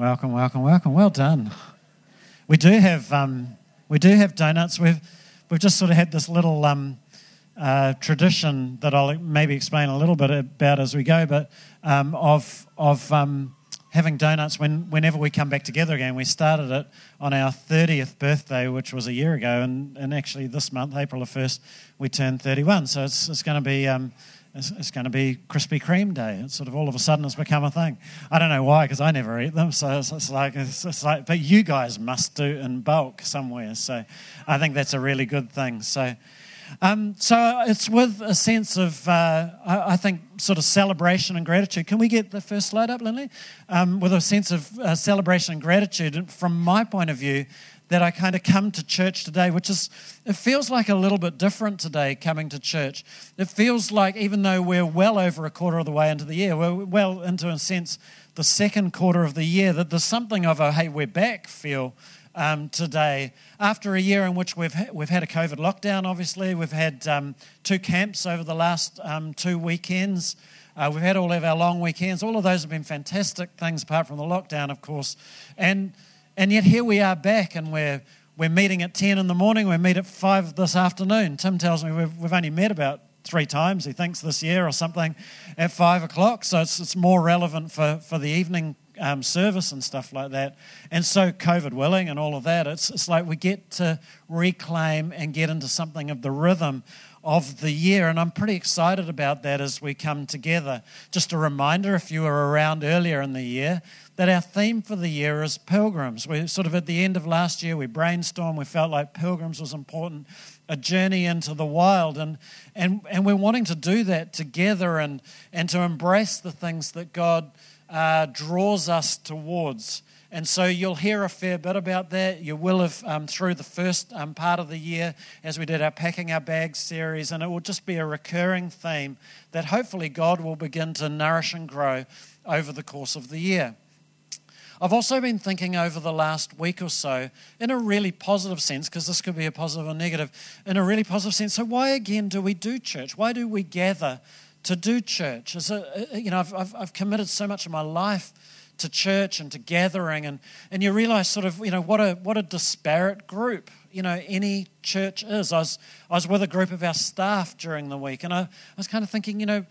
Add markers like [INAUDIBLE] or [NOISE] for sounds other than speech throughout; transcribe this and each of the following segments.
Welcome, welcome, welcome. Well done. We do have um, we do have donuts. We've we've just sort of had this little um, uh, tradition that I'll maybe explain a little bit about as we go, but um, of of um, having donuts when whenever we come back together again. We started it on our thirtieth birthday, which was a year ago, and, and actually this month, April the first, we turned thirty-one. So it's it's going to be um, it's, it's, going to be Krispy Kreme Day. It's sort of all of a sudden it's become a thing. I don't know why, because I never eat them. So it's, it's like, it's, it's, like, but you guys must do in bulk somewhere. So I think that's a really good thing. So, um, so it's with a sense of, uh, I, I, think, sort of celebration and gratitude. Can we get the first slide up, Lindley? Um, with a sense of uh, celebration and gratitude, from my point of view, that I kind of come to church today, which is, it feels like a little bit different today coming to church. It feels like, even though we're well over a quarter of the way into the year, we're well into, a sense, the second quarter of the year, that there's something of a, hey, we're back feel um, today. After a year in which we've, ha- we've had a COVID lockdown, obviously, we've had um, two camps over the last um, two weekends. Uh, we've had all of our long weekends. All of those have been fantastic things, apart from the lockdown, of course. And and yet here we are back and we're, we're meeting at 10 in the morning. We meet at 5 this afternoon. Tim tells me we've, we've only met about three times, he thinks, this year or something at 5 o'clock. So it's, it's more relevant for, for the evening um, service and stuff like that. And so, COVID willing and all of that, it's, it's like we get to reclaim and get into something of the rhythm of the year. And I'm pretty excited about that as we come together. Just a reminder if you were around earlier in the year, that our theme for the year is pilgrims. We sort of at the end of last year, we brainstormed, we felt like pilgrims was important, a journey into the wild. And, and, and we're wanting to do that together and, and to embrace the things that God uh, draws us towards. And so you'll hear a fair bit about that. You will have um, through the first um, part of the year as we did our Packing Our Bags series, and it will just be a recurring theme that hopefully God will begin to nourish and grow over the course of the year. I've also been thinking over the last week or so, in a really positive sense, because this could be a positive or negative, in a really positive sense. So, why again do we do church? Why do we gather to do church? Is it, uh, you know, I've, I've, I've committed so much of my life to church and to gathering, and, and you realize sort of, you know, what a, what a disparate group you know any church is. I was I was with a group of our staff during the week, and I, I was kind of thinking, you know,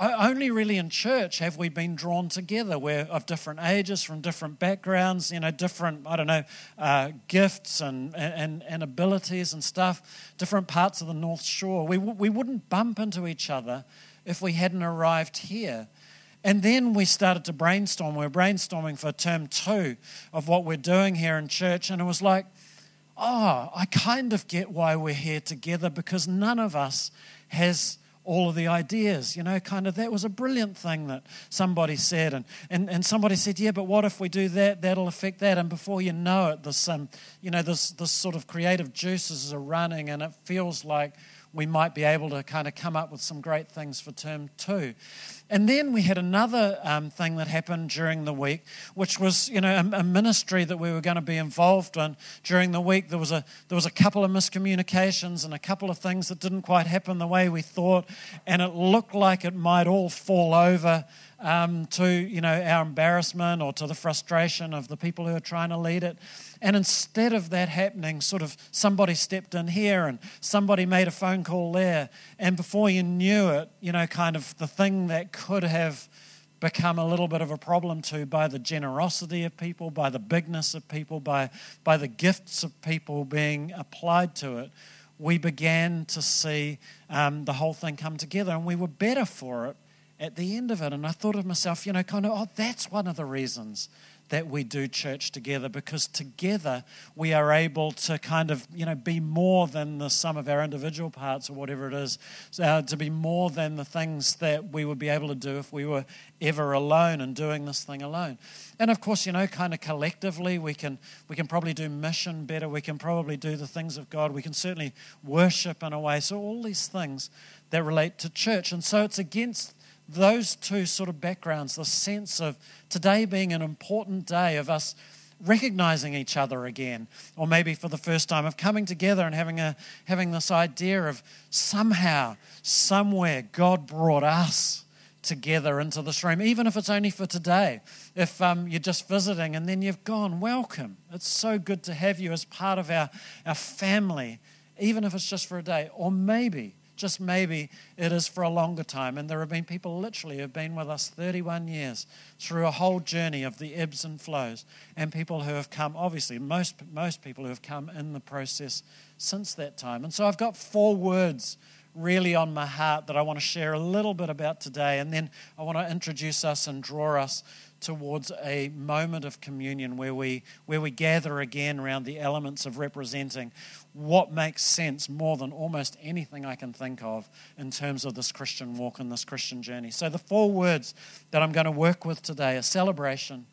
only really in church have we been drawn together. We're of different ages, from different backgrounds, you know, different, I don't know, uh, gifts and, and, and abilities and stuff, different parts of the North Shore. We, we wouldn't bump into each other if we hadn't arrived here. And then we started to brainstorm. We were brainstorming for term two of what we're doing here in church. And it was like, oh, I kind of get why we're here together because none of us has all of the ideas. You know, kind of that was a brilliant thing that somebody said. And, and, and somebody said, yeah, but what if we do that? That'll affect that. And before you know it, this, um, you know, this, this sort of creative juices are running and it feels like we might be able to kind of come up with some great things for term two. And then we had another um, thing that happened during the week, which was, you know, a, a, ministry that we were going to be involved in during the week. There was a there was a couple of miscommunications and a couple of things that didn't quite happen the way we thought, and it looked like it might all fall over um, to you know our embarrassment or to the frustration of the people who are trying to lead it. And instead of that happening, sort of somebody stepped in here and somebody made a phone call there. And before you knew it, you know, kind of the thing that could have become a little bit of a problem to by the generosity of people, by the bigness of people, by, by the gifts of people being applied to it, we began to see um, the whole thing come together and we were better for it at the end of it. And I thought of myself, you know, kind of, oh, that's one of the reasons that we do church together because together we are able to kind of, you know, be more than the sum of our individual parts or whatever it is, uh, to be more than the things that we would be able to do if we were ever alone and doing this thing alone. And of course, you know, kind of collectively, we can, we can probably do mission better. We can probably do the things of God. We can certainly worship in a way. So, all these things that relate to church. And so, it's against those two sort of backgrounds the sense of today being an important day of us recognizing each other again, or maybe for the first time, of coming together and having, a, having this idea of somehow, somewhere, God brought us together into this room, even if it's only for today. If um, you're just visiting and then you've gone, welcome. It's so good to have you as part of our, our family, even if it's just for a day. Or maybe just maybe it is for a longer time. And there have been people literally who have been with us 31 years through a whole journey of the ebbs and flows, and people who have come, obviously, most, most people who have come in the process since that time. And so I've got four words really on my heart that I want to share a little bit about today, and then I want to introduce us and draw us towards a moment of communion where we, where we gather again around the elements of representing what makes sense more than almost anything I can think of in terms of this Christian walk and this Christian journey. So, the four words that I'm going to work with today are celebration,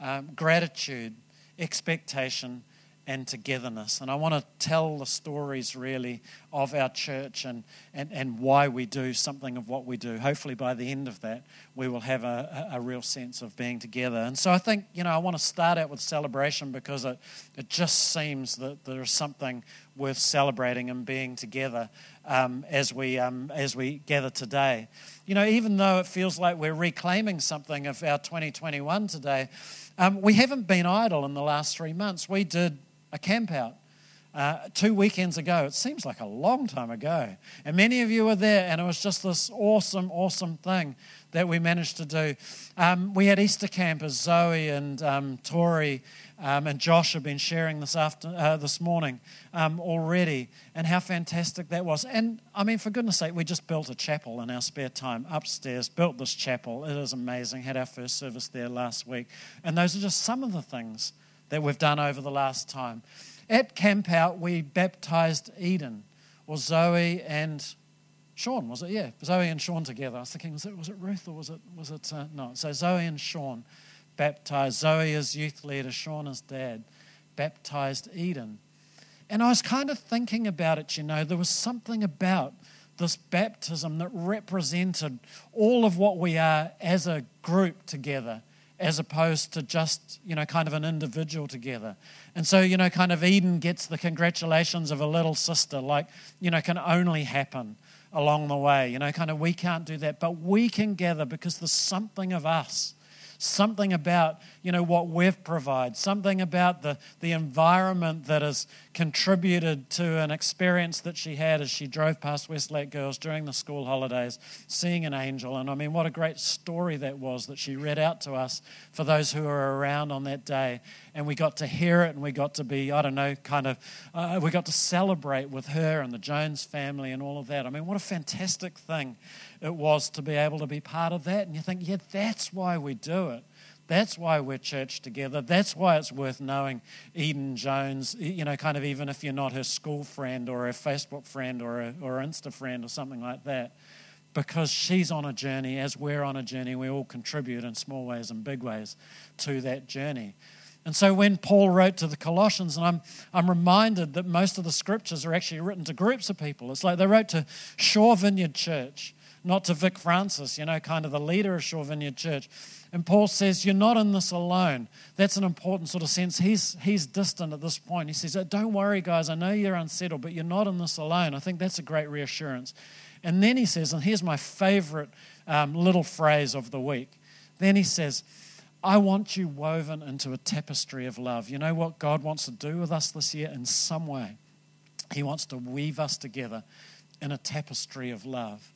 um, gratitude, expectation, and togetherness. And I want to tell the stories really of our church and, and, and why we do something of what we do. Hopefully, by the end of that, we will have a, a real sense of being together. And so I think, you know, I want to start out with celebration because it, it just seems that there's something worth celebrating and being together um, as, we, um, as we gather today. You know, even though it feels like we're reclaiming something of our 2021 today, um, we haven't been idle in the last three months. We did a camp out. Uh, two weekends ago. It seems like a long time ago. And many of you were there, and it was just this awesome, awesome thing that we managed to do. Um, we had Easter camp as Zoe and um, Tori um, and Josh have been sharing this after uh, this morning um, already, and how fantastic that was. And I mean, for goodness' sake, we just built a chapel in our spare time upstairs. Built this chapel. It is amazing. Had our first service there last week, and those are just some of the things that we've done over the last time. At Camp Out, we baptized Eden, or Zoe and Sean, was it? Yeah, Zoe and Sean together. I was thinking, was it, was it Ruth or was it, was it uh, no? So Zoe and Sean baptized. Zoe as youth leader, Sean as dad, baptized Eden. And I was kind of thinking about it, you know, there was something about this baptism that represented all of what we are as a group together as opposed to just, you know, kind of an individual together. And so, you know, kind of Eden gets the congratulations of a little sister, like, you know, can only happen along the way. You know, kind of we can't do that, but we can gather because there's something of us something about you know what we've provided something about the, the environment that has contributed to an experience that she had as she drove past Westlake Girls during the school holidays seeing an angel and i mean what a great story that was that she read out to us for those who were around on that day and we got to hear it and we got to be i don't know kind of uh, we got to celebrate with her and the jones family and all of that i mean what a fantastic thing it was to be able to be part of that. And you think, yeah, that's why we do it. That's why we're church together. That's why it's worth knowing Eden Jones, you know, kind of even if you're not her school friend or her Facebook friend or a, or Insta friend or something like that. Because she's on a journey, as we're on a journey, we all contribute in small ways and big ways to that journey. And so when Paul wrote to the Colossians, and I'm, I'm reminded that most of the scriptures are actually written to groups of people. It's like they wrote to Shore Vineyard Church not to Vic Francis, you know, kind of the leader of Shore Vineyard Church. And Paul says, You're not in this alone. That's an important sort of sense. He's, he's distant at this point. He says, oh, Don't worry, guys. I know you're unsettled, but you're not in this alone. I think that's a great reassurance. And then he says, and here's my favorite um, little phrase of the week. Then he says, I want you woven into a tapestry of love. You know what God wants to do with us this year in some way? He wants to weave us together in a tapestry of love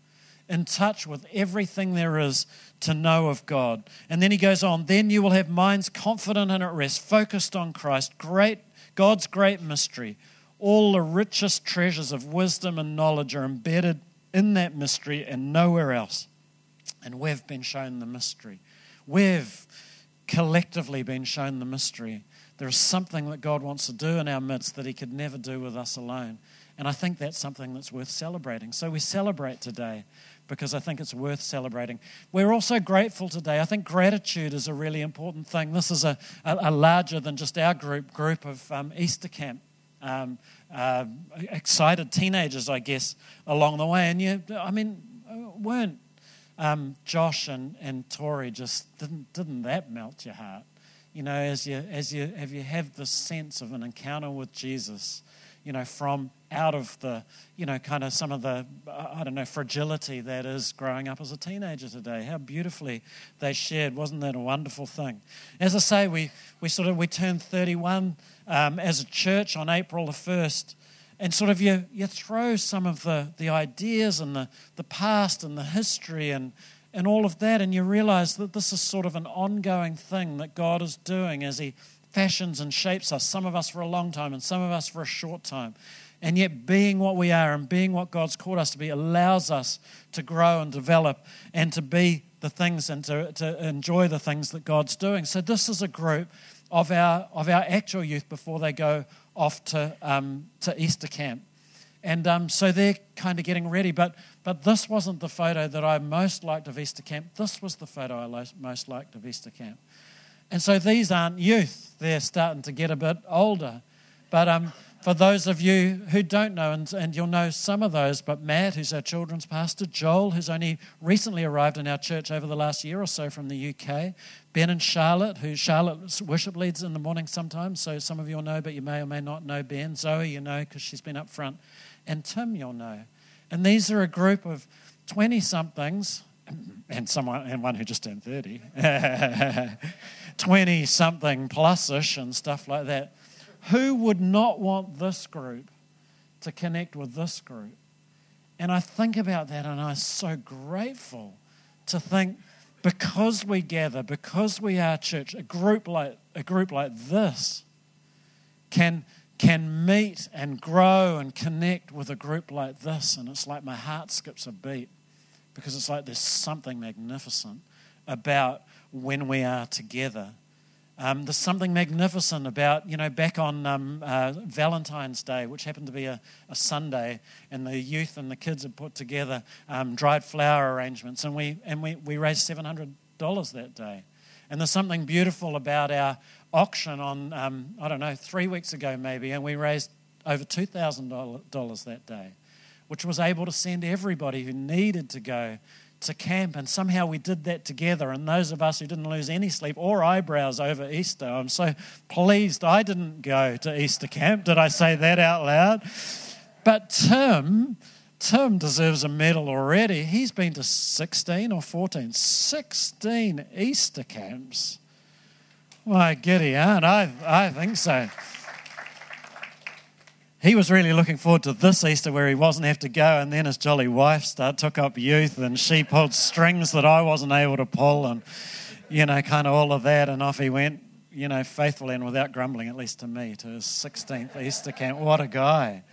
in touch with everything there is to know of God. And then he goes on, then you will have minds confident and at rest, focused on Christ, great God's great mystery. All the richest treasures of wisdom and knowledge are embedded in that mystery and nowhere else. And we've been shown the mystery. We've collectively been shown the mystery. There is something that God wants to do in our midst that He could never do with us alone. And I think that's something that's worth celebrating. So we celebrate today because I think it's worth celebrating. We're also grateful today. I think gratitude is a really important thing. This is a, a, a larger than just our group group of um, Easter camp. Um, uh, excited teenagers, I guess, along the way. And you, I mean, weren't um, Josh and, and Tori just didn't didn't that melt your heart? You know, as you as you have you have this sense of an encounter with Jesus, you know, from out of the, you know, kind of some of the, I don't know, fragility that is growing up as a teenager today. How beautifully they shared. Wasn't that a wonderful thing? As I say, we, we sort of, we turned 31 um, as a church on April the 1st. And sort of you, you throw some of the, the ideas and the, the past and the history and, and all of that, and you realize that this is sort of an ongoing thing that God is doing as He fashions and shapes us, some of us for a long time and some of us for a short time. And yet, being what we are and being what God's called us to be allows us to grow and develop and to be the things and to, to enjoy the things that God's doing. So, this is a group of our, of our actual youth before they go off to, um, to Easter camp. And um, so they're kind of getting ready. But, but this wasn't the photo that I most liked of Easter camp. This was the photo I most liked of Easter camp. And so these aren't youth, they're starting to get a bit older. But um, for those of you who don't know, and, and you'll know some of those, but Matt, who's our children's pastor, Joel, who's only recently arrived in our church over the last year or so from the UK, Ben and Charlotte, who Charlotte worship leads in the morning sometimes, so some of you will know, but you may or may not know Ben. Zoe, you know, because she's been up front. And Tim, you'll know. And these are a group of 20 somethings, [COUGHS] and someone and one who just turned 30, [LAUGHS] 20 something plus ish and stuff like that who would not want this group to connect with this group? And I think about that and I'm so grateful to think because we gather, because we are church, a group like, a group like this can, can meet and grow and connect with a group like this. And it's like my heart skips a beat because it's like there's something magnificent about when we are together um, there's something magnificent about, you know, back on um, uh, Valentine's Day, which happened to be a, a, Sunday, and the youth and the kids had put together um, dried flower arrangements, and we, and we, we raised $700 that day. And there's something beautiful about our auction on, um, I don't know, three weeks ago maybe, and we raised over $2,000 that day, which was able to send everybody who needed to go to camp, and somehow we did that together. And those of us who didn't lose any sleep or eyebrows over Easter, I'm so pleased I didn't go to Easter camp. Did I say that out loud? But Tim, Tim deserves a medal already. He's been to 16 or 14, 16 Easter camps. Why, giddy aunt, I, I think so he was really looking forward to this Easter where he wasn't have to go. And then his jolly wife start, took up youth and she pulled strings that I wasn't able to pull and, you know, kind of all of that. And off he went, you know, faithfully and without grumbling, at least to me, to his 16th Easter camp. What a guy.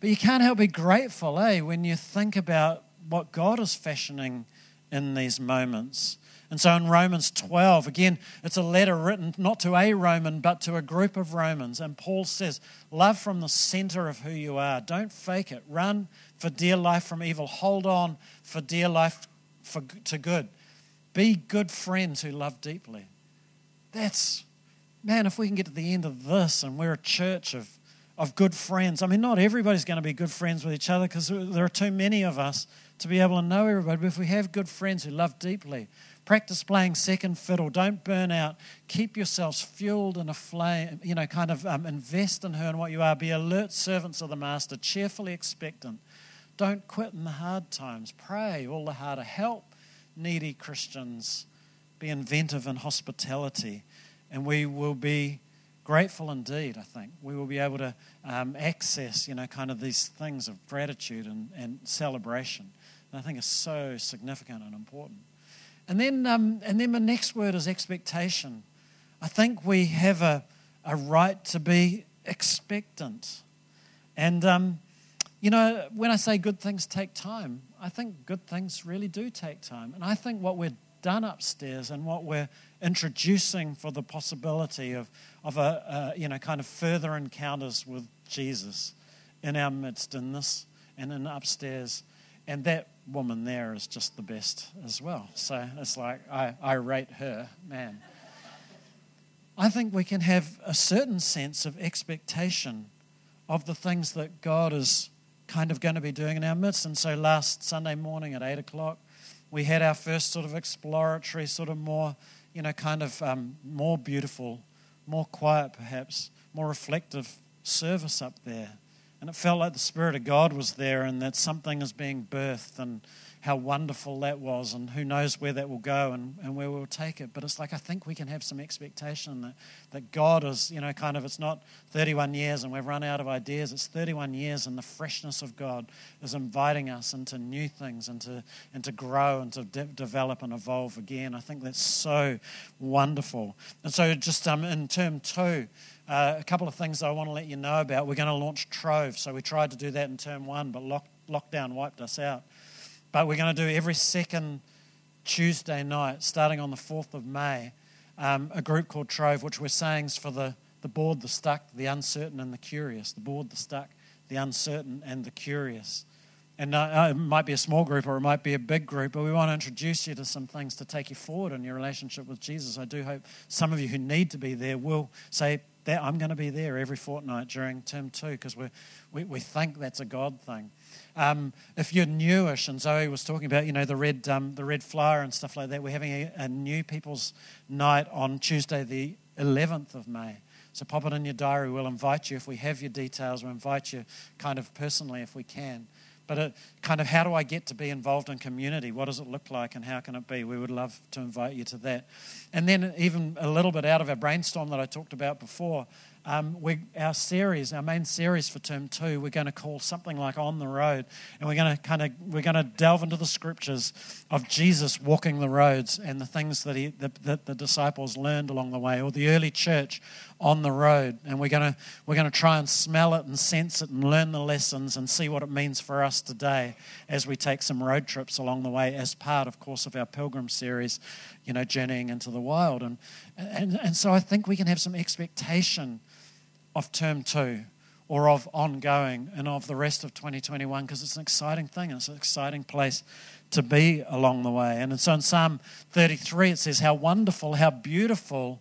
But you can't help be grateful, eh, when you think about what God is fashioning in these moments. And so in Romans 12, again, it's a letter written not to a Roman, but to a group of Romans. And Paul says, Love from the center of who you are. Don't fake it. Run for dear life from evil. Hold on for dear life for, to good. Be good friends who love deeply. That's, man, if we can get to the end of this and we're a church of, of good friends. I mean, not everybody's going to be good friends with each other because there are too many of us to be able to know everybody. But if we have good friends who love deeply, Practice playing second fiddle. Don't burn out. Keep yourselves fueled in a flame. You know, kind of um, invest in her and what you are. Be alert servants of the Master, cheerfully expectant. Don't quit in the hard times. Pray all the harder. Help needy Christians. Be inventive in hospitality. And we will be grateful indeed, I think. We will be able to um, access, you know, kind of these things of gratitude and, and celebration. And I think it's so significant and important. And then, um, and then my next word is expectation. I think we have a, a right to be expectant. And, um, you know, when I say good things take time, I think good things really do take time. And I think what we're done upstairs and what we're introducing for the possibility of, of a, a, you know, kind of further encounters with Jesus in our midst in this and in upstairs. And that woman there is just the best as well. So it's like, I, I rate her, man. I think we can have a certain sense of expectation of the things that God is kind of going to be doing in our midst. And so last Sunday morning at 8 o'clock, we had our first sort of exploratory, sort of more, you know, kind of um, more beautiful, more quiet perhaps, more reflective service up there. And it felt like the Spirit of God was there and that something is being birthed and how wonderful that was, and who knows where that will go and, and where we'll take it. But it's like I think we can have some expectation that, that God is, you know, kind of, it's not 31 years and we've run out of ideas. It's 31 years, and the freshness of God is inviting us into new things and to, and to grow and to de- develop and evolve again. I think that's so wonderful. And so, just um, in term two, uh, a couple of things I want to let you know about. We're going to launch Trove. So we tried to do that in term one, but lock, lockdown wiped us out. But we're going to do every second Tuesday night, starting on the 4th of May, um, a group called Trove, which we're saying is for the, the bored, the stuck, the uncertain, and the curious. The bored, the stuck, the uncertain, and the curious. And uh, it might be a small group or it might be a big group, but we want to introduce you to some things to take you forward in your relationship with Jesus. I do hope some of you who need to be there will say, that I'm going to be there every fortnight during term two because we, we think that's a God thing. Um, if you're newish, and Zoe was talking about, you know, the red, um, the red flower and stuff like that, we're having a, a, new people's night on Tuesday, the 11th of May. So pop it in your diary. We'll invite you if we have your details. We'll invite you kind of personally if we can. But it, kind of, how do I get to be involved in community? What does it look like, and how can it be? We would love to invite you to that. And then, even a little bit out of our brainstorm that I talked about before, um, we, our series, our main series for term two, we're going to call something like "On the Road," and we're going to kind of we're going to delve into the scriptures of Jesus walking the roads and the things that he that, that the disciples learned along the way, or the early church on the road, and we're going to we're going to try and smell it and sense it and learn the lessons and see what it means for us today as we take some road trips along the way as part, of course, of our pilgrim series, you know, journeying into the wild, and and and so I think we can have some expectation of term two or of ongoing and of the rest of 2021 because it's an exciting thing. It's an exciting place to be along the way. And so in Psalm 33, it says, How wonderful, how beautiful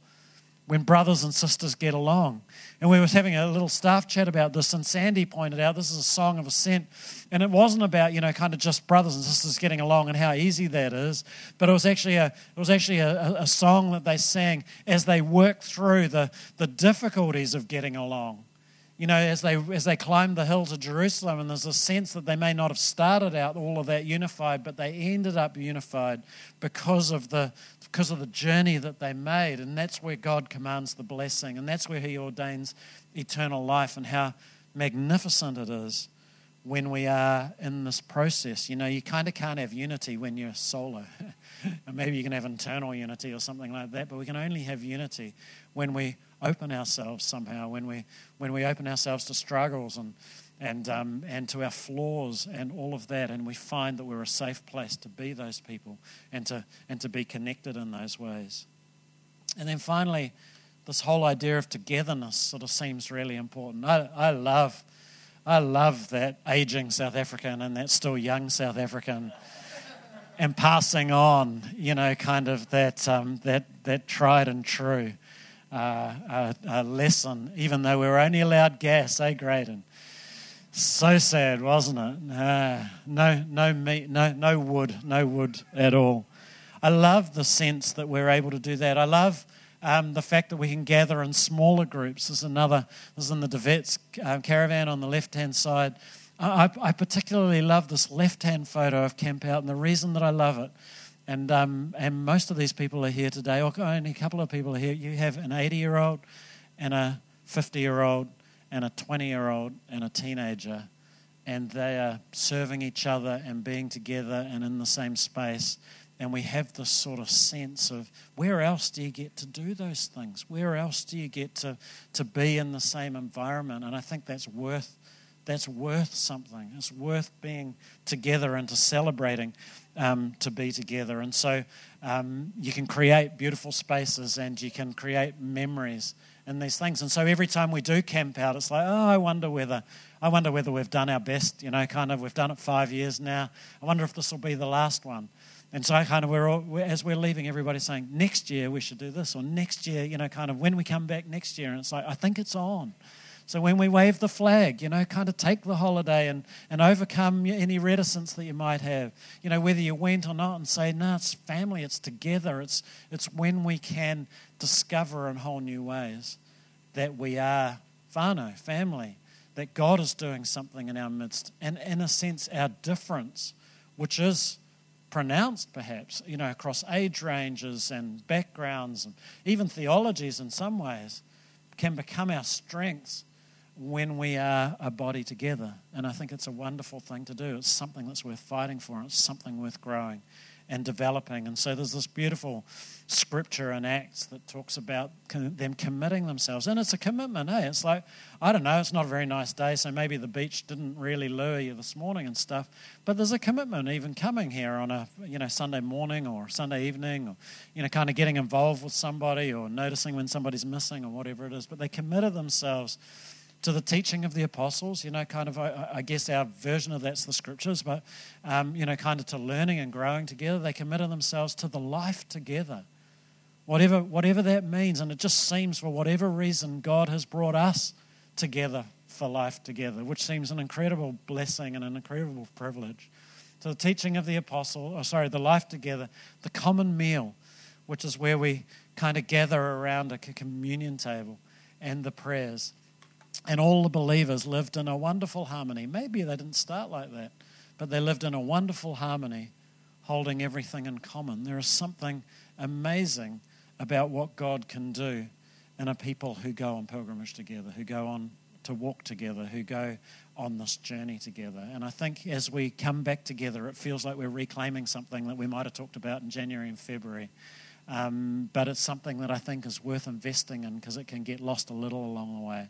when brothers and sisters get along. And we was having a little staff chat about this, and Sandy pointed out this is a song of ascent, and it wasn't about you know kind of just brothers and sisters getting along and how easy that is, but it was actually a it was actually a, a song that they sang as they worked through the the difficulties of getting along. You know, as they as they climbed the hill to Jerusalem, and there's a sense that they may not have started out all of that unified, but they ended up unified because of the because of the journey that they made. And that's where God commands the blessing, and that's where He ordains eternal life, and how magnificent it is when we are in this process. You know, you kind of can't have unity when you're solo. [LAUGHS] and maybe you can have internal unity or something like that, but we can only have unity when we open ourselves somehow, when we, when we open ourselves to struggles and and, um, and to our flaws and all of that. And we find that we're a safe place to be those people and to, and to be connected in those ways. And then finally, this whole idea of togetherness sort of seems really important. I, I love. I love that aging South African and that still young South African and passing on, you know, kind of that, um, that, that tried and true uh, uh, uh, lesson, even though we were only allowed gas, eh, Graydon? So sad, wasn't it? Uh, no, no meat, no, no wood, no wood at all. I love the sense that we're able to do that. I love um, the fact that we can gather in smaller groups. This is another. This is in the Devets um, caravan on the left-hand side. I, I, particularly love this left-hand photo of Camp Out, and the reason that I love it, and um, and most of these people are here today, or only a couple of people are here. You have an 80-year-old and a 50-year-old and a 20 year old and a teenager, and they are serving each other and being together and in the same space. And we have this sort of sense of where else do you get to do those things? Where else do you get to, to be in the same environment? And I think that's worth that's worth something. It's worth being together and to celebrating um, to be together. And so um, you can create beautiful spaces and you can create memories in these things. And so every time we do camp out, it's like, oh, I wonder whether, I wonder whether we've done our best. You know, kind of, we've done it five years now. I wonder if this will be the last one. And so, kind of, we're all, as we're leaving, everybody's saying, next year we should do this, or next year, you know, kind of, when we come back next year. And it's like, I think it's on. So when we wave the flag, you know, kind of take the holiday and, and overcome any reticence that you might have. You know, whether you went or not, and say, no, it's family, it's together. It's, it's when we can discover in whole new ways that we are whānau, family, that God is doing something in our midst. And in a sense, our difference, which is pronounced perhaps, you know, across age ranges and backgrounds and even theologies in some ways, can become our strengths when we are a body together. And I think it's a wonderful thing to do. It's something that's worth fighting for, it's something worth growing and developing. And so there's this beautiful scripture in Acts that talks about them committing themselves. And it's a commitment, hey? It's like, I don't know, it's not a very nice day, so maybe the beach didn't really lure you this morning and stuff. But there's a commitment even coming here on a you know Sunday morning or Sunday evening or you know kind of getting involved with somebody or noticing when somebody's missing or whatever it is. But they committed themselves to the teaching of the apostles. You know, kind of, I, I guess our version of that's the scriptures, but, um, you know, kind of to learning and growing together. They committed themselves to the life together, whatever, whatever that means. And it just seems, for whatever reason, God has brought us together for life together, which seems an incredible blessing and an incredible privilege. To the teaching of the apostle, or oh, sorry, the life together, the common meal, which is where we kind of gather around a communion table, and the prayers. And all the believers lived in a wonderful harmony. Maybe they didn't start like that, but they lived in a wonderful harmony, holding everything in common. There is something amazing about what God can do in a people who go on pilgrimage together, who go on to walk together, who go on this journey together. And I think as we come back together, it feels like we're reclaiming something that we might have talked about in January and February. Um, but it's something that I think is worth investing in because it can get lost a little along the way